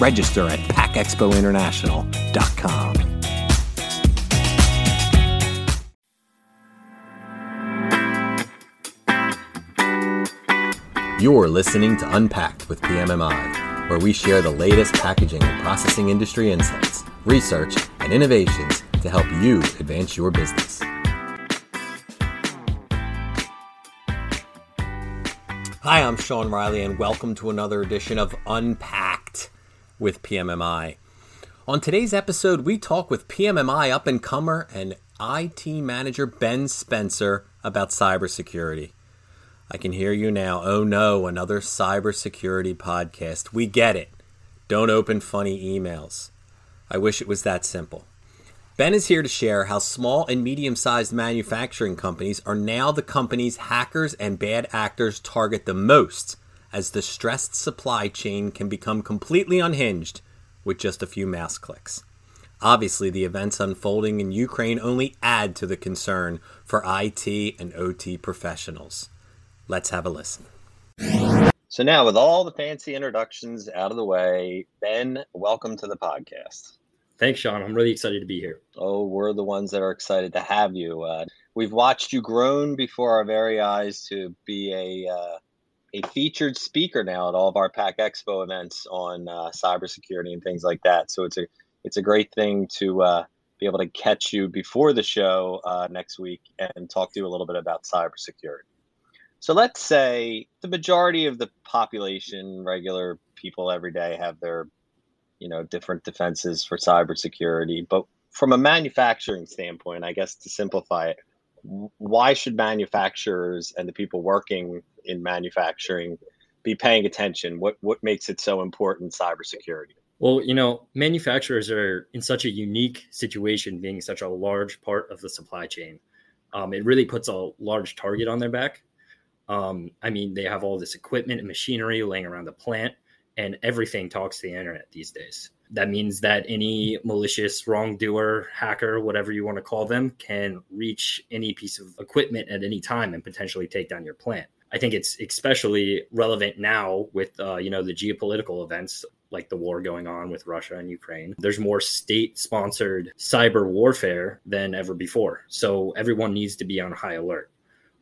Register at packexpointernational.com. You're listening to Unpacked with PMMI, where we share the latest packaging and processing industry insights, research, and innovations to help you advance your business. Hi, I'm Sean Riley, and welcome to another edition of Unpacked with PMMI. On today's episode, we talk with PMMI up and comer and IT manager Ben Spencer about cybersecurity. I can hear you now. Oh no, another cybersecurity podcast. We get it. Don't open funny emails. I wish it was that simple. Ben is here to share how small and medium sized manufacturing companies are now the companies hackers and bad actors target the most, as the stressed supply chain can become completely unhinged with just a few mouse clicks. Obviously, the events unfolding in Ukraine only add to the concern for IT and OT professionals. Let's have a listen. So, now with all the fancy introductions out of the way, Ben, welcome to the podcast. Thanks, Sean. I'm really excited to be here. Oh, we're the ones that are excited to have you. Uh, we've watched you grown before our very eyes to be a uh, a featured speaker now at all of our Pack Expo events on uh, cybersecurity and things like that. So it's a it's a great thing to uh, be able to catch you before the show uh, next week and talk to you a little bit about cybersecurity. So let's say the majority of the population, regular people every day, have their you know different defenses for cybersecurity. But from a manufacturing standpoint, I guess to simplify it, why should manufacturers and the people working in manufacturing be paying attention? What what makes it so important cybersecurity? Well, you know, manufacturers are in such a unique situation, being such a large part of the supply chain. Um, it really puts a large target on their back. Um, I mean, they have all this equipment and machinery laying around the plant and everything talks to the internet these days. That means that any malicious wrongdoer, hacker, whatever you want to call them, can reach any piece of equipment at any time and potentially take down your plant. I think it's especially relevant now with uh, you know the geopolitical events like the war going on with Russia and Ukraine. There's more state-sponsored cyber warfare than ever before, so everyone needs to be on high alert.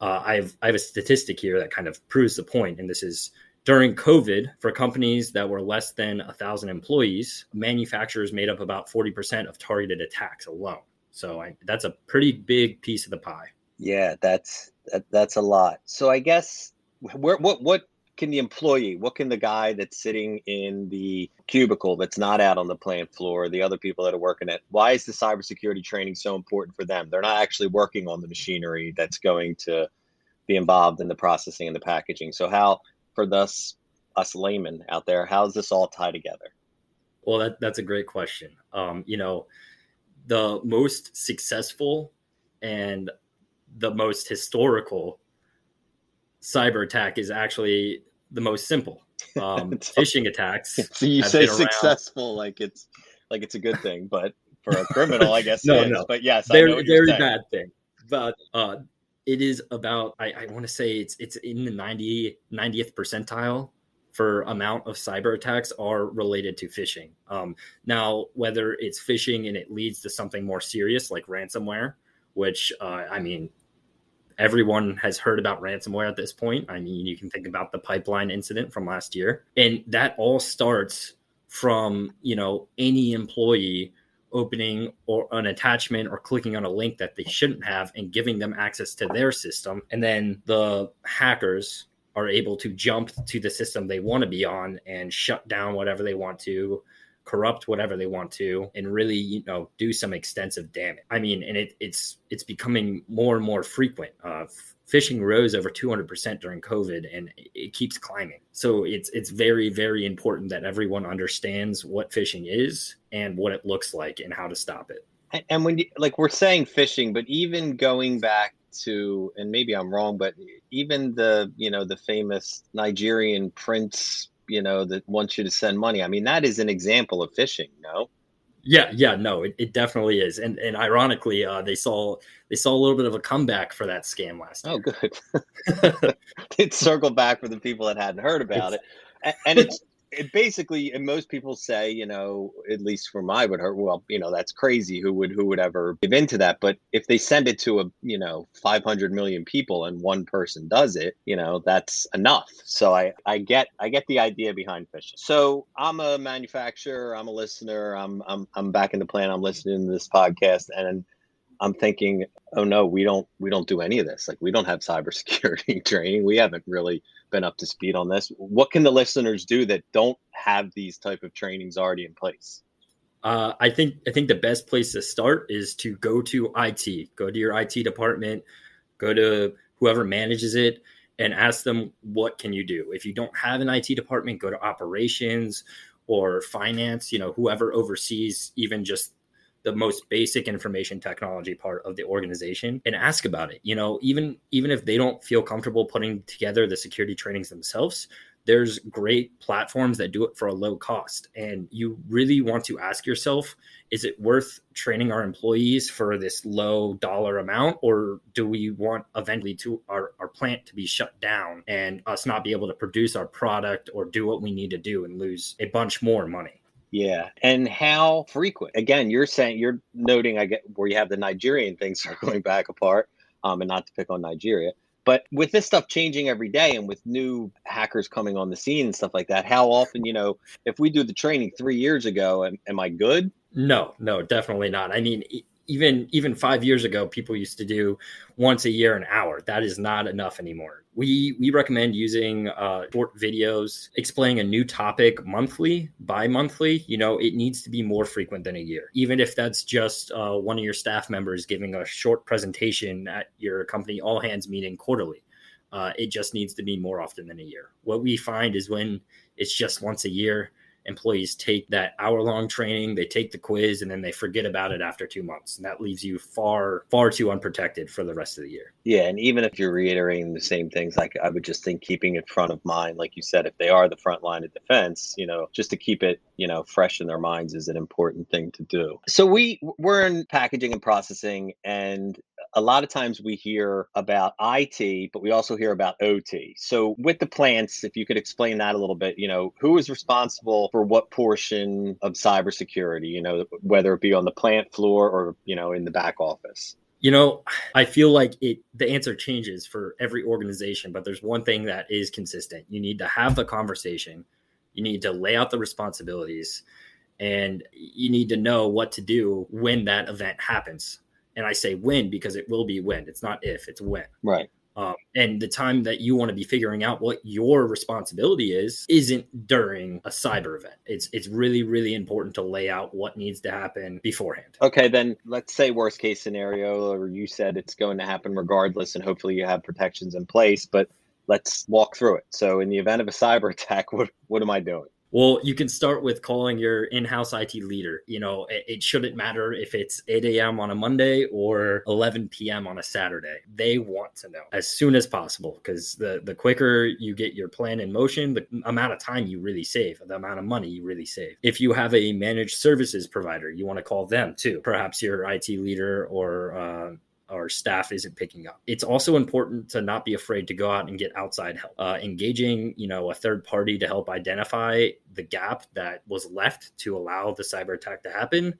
Uh, I have I have a statistic here that kind of proves the point, and this is during COVID, for companies that were less than a thousand employees, manufacturers made up about 40% of targeted attacks alone. So I, that's a pretty big piece of the pie. Yeah, that's that, that's a lot. So I guess where, what what can the employee, what can the guy that's sitting in the cubicle that's not out on the plant floor, the other people that are working it, why is the cybersecurity training so important for them? They're not actually working on the machinery that's going to be involved in the processing and the packaging. So how for thus us laymen out there? How does this all tie together? Well, that, that's a great question. Um, you know, the most successful and the most historical cyber attack is actually the most simple. Um, phishing attacks. So you say successful like it's like it's a good thing, but for a criminal, I guess no, no. But yes, very very bad thing. But uh, it is about I, I want to say it's it's in the 90 90th percentile for amount of cyber attacks are related to phishing. Um, now, whether it's phishing and it leads to something more serious like ransomware, which uh, I mean, everyone has heard about ransomware at this point. I mean, you can think about the pipeline incident from last year, and that all starts from you know any employee opening or an attachment or clicking on a link that they shouldn't have and giving them access to their system. And then the hackers are able to jump to the system they want to be on and shut down whatever they want to, corrupt whatever they want to and really you know do some extensive damage. I mean and it, it's it's becoming more and more frequent. Uh, phishing rose over 200% during covid and it keeps climbing. So it's it's very very important that everyone understands what phishing is and what it looks like and how to stop it. And when you, like we're saying phishing but even going back to and maybe i'm wrong but even the you know the famous nigerian prince you know that wants you to send money i mean that is an example of phishing no yeah, yeah, no, it, it definitely is, and and ironically, uh, they saw they saw a little bit of a comeback for that scam last oh, year. Oh, good. it circled back for the people that hadn't heard about it's, it, and, and it's it basically, and most people say, you know, at least from I would heard, well, you know, that's crazy. Who would who would ever give into that? But if they send it to a, you know, 500 million people and one person does it, you know, that's enough. So I I get I get the idea behind phishing. So I'm a manufacturer. I'm a listener. I'm I'm I'm back in the plant. I'm listening to this podcast and I'm thinking, oh no, we don't we don't do any of this. Like we don't have cybersecurity training. We haven't really been up to speed on this. What can the listeners do that don't have these type of trainings already in place? Uh, I think I think the best place to start is to go to IT, go to your IT department, go to whoever manages it, and ask them what can you do. If you don't have an IT department, go to operations or finance. You know, whoever oversees even just the most basic information technology part of the organization and ask about it. You know even even if they don't feel comfortable putting together the security trainings themselves there's great platforms that do it for a low cost. And you really want to ask yourself is it worth training our employees for this low dollar amount? Or do we want eventually to our, our plant to be shut down and us not be able to produce our product or do what we need to do and lose a bunch more money yeah. And how frequent? Again, you're saying you're noting I get where you have the Nigerian thing circling back apart, um, and not to pick on Nigeria. But with this stuff changing every day and with new hackers coming on the scene and stuff like that, how often, you know, if we do the training three years ago, am, am I good? No, no, definitely not. I mean, even even five years ago, people used to do once a year an hour. That is not enough anymore. We we recommend using uh, short videos explaining a new topic monthly, bi-monthly. You know, it needs to be more frequent than a year. Even if that's just uh, one of your staff members giving a short presentation at your company all hands meeting quarterly. Uh, it just needs to be more often than a year. What we find is when it's just once a year, employees take that hour long training, they take the quiz, and then they forget about it after two months. And that leaves you far, far too unprotected for the rest of the year. Yeah. And even if you're reiterating the same things, like I would just think keeping it front of mind, like you said, if they are the front line of defense, you know, just to keep it, you know, fresh in their minds is an important thing to do. So we we're in packaging and processing and a lot of times we hear about IT, but we also hear about OT. So with the plants, if you could explain that a little bit, you know, who is responsible for what portion of cybersecurity, you know, whether it be on the plant floor or, you know, in the back office? You know, I feel like it the answer changes for every organization, but there's one thing that is consistent. You need to have the conversation. You need to lay out the responsibilities and you need to know what to do when that event happens and I say when because it will be when. It's not if, it's when. Right. Um, and the time that you want to be figuring out what your responsibility is isn't during a cyber event. It's it's really really important to lay out what needs to happen beforehand. Okay, then let's say worst case scenario, or you said it's going to happen regardless, and hopefully you have protections in place. But let's walk through it. So, in the event of a cyber attack, what what am I doing? Well, you can start with calling your in-house IT leader. You know, it, it, shouldn't matter if it's 8 a.m. on a Monday or 11 p.m. on a Saturday. They want to know as soon as possible because the the quicker you get your plan in motion, the amount of time you really save, the amount of money you really save. If you have a managed services provider, you want to call them too. Perhaps your IT leader or uh, our staff isn't picking up. It's also important to not be afraid to go out and get outside help. Uh, engaging, you know, a third party to help identify the gap that was left to allow the cyber attack to happen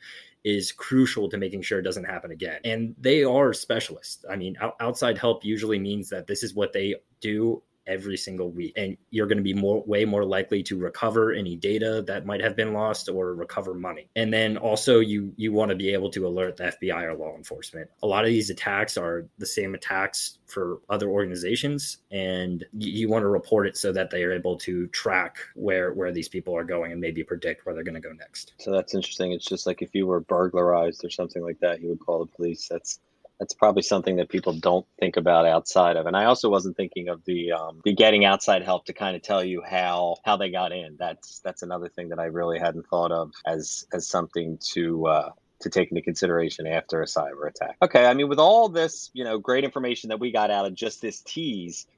is crucial to making sure it doesn't happen again. And they are specialists. I mean, outside help usually means that this is what they do every single week and you're going to be more way more likely to recover any data that might have been lost or recover money. And then also you you want to be able to alert the fbi or law enforcement. A lot of these attacks are the same attacks for other organizations and you, you want to report it so that they are able to track where where these people are going and maybe predict where they're going to go next. So that's interesting. It's just like if you were burglarized or something like that you would call the police. That's that's probably something that people don't think about outside of. And I also wasn't thinking of the um, the getting outside help to kind of tell you how how they got in. That's that's another thing that I really hadn't thought of as as something to uh, to take into consideration after a cyber attack. Okay, I mean, with all this, you know, great information that we got out of just this tease,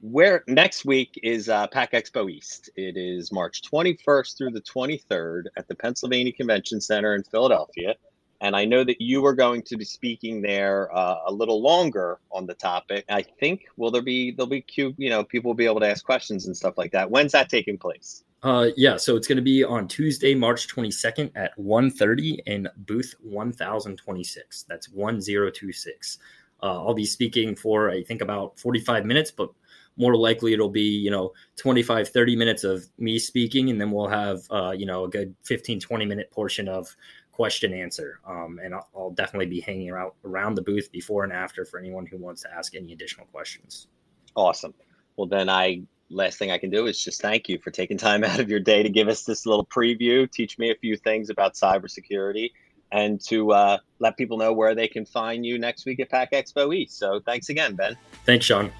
where next week is uh, Pack Expo East. It is March 21st through the 23rd at the Pennsylvania Convention Center in Philadelphia. And I know that you are going to be speaking there uh, a little longer on the topic. I think will there be there'll be you know, people will be able to ask questions and stuff like that. When's that taking place? Uh, yeah, so it's going to be on Tuesday, March 22nd at 1.30 in booth 1026. That's 1026. Uh, I'll be speaking for, I think, about 45 minutes, but more likely it'll be, you know, 25, 30 minutes of me speaking, and then we'll have, uh, you know, a good 15, 20 minute portion of question answer. Um, and I'll, I'll, definitely be hanging out around the booth before and after for anyone who wants to ask any additional questions. Awesome. Well, then I last thing I can do is just thank you for taking time out of your day to give us this little preview, teach me a few things about cybersecurity, and to uh, let people know where they can find you next week at Pack Expo East. So thanks again, Ben. Thanks, Sean.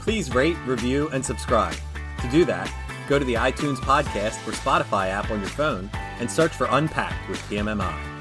Please rate, review, and subscribe. To do that, go to the iTunes podcast or Spotify app on your phone and search for Unpacked with PMMI.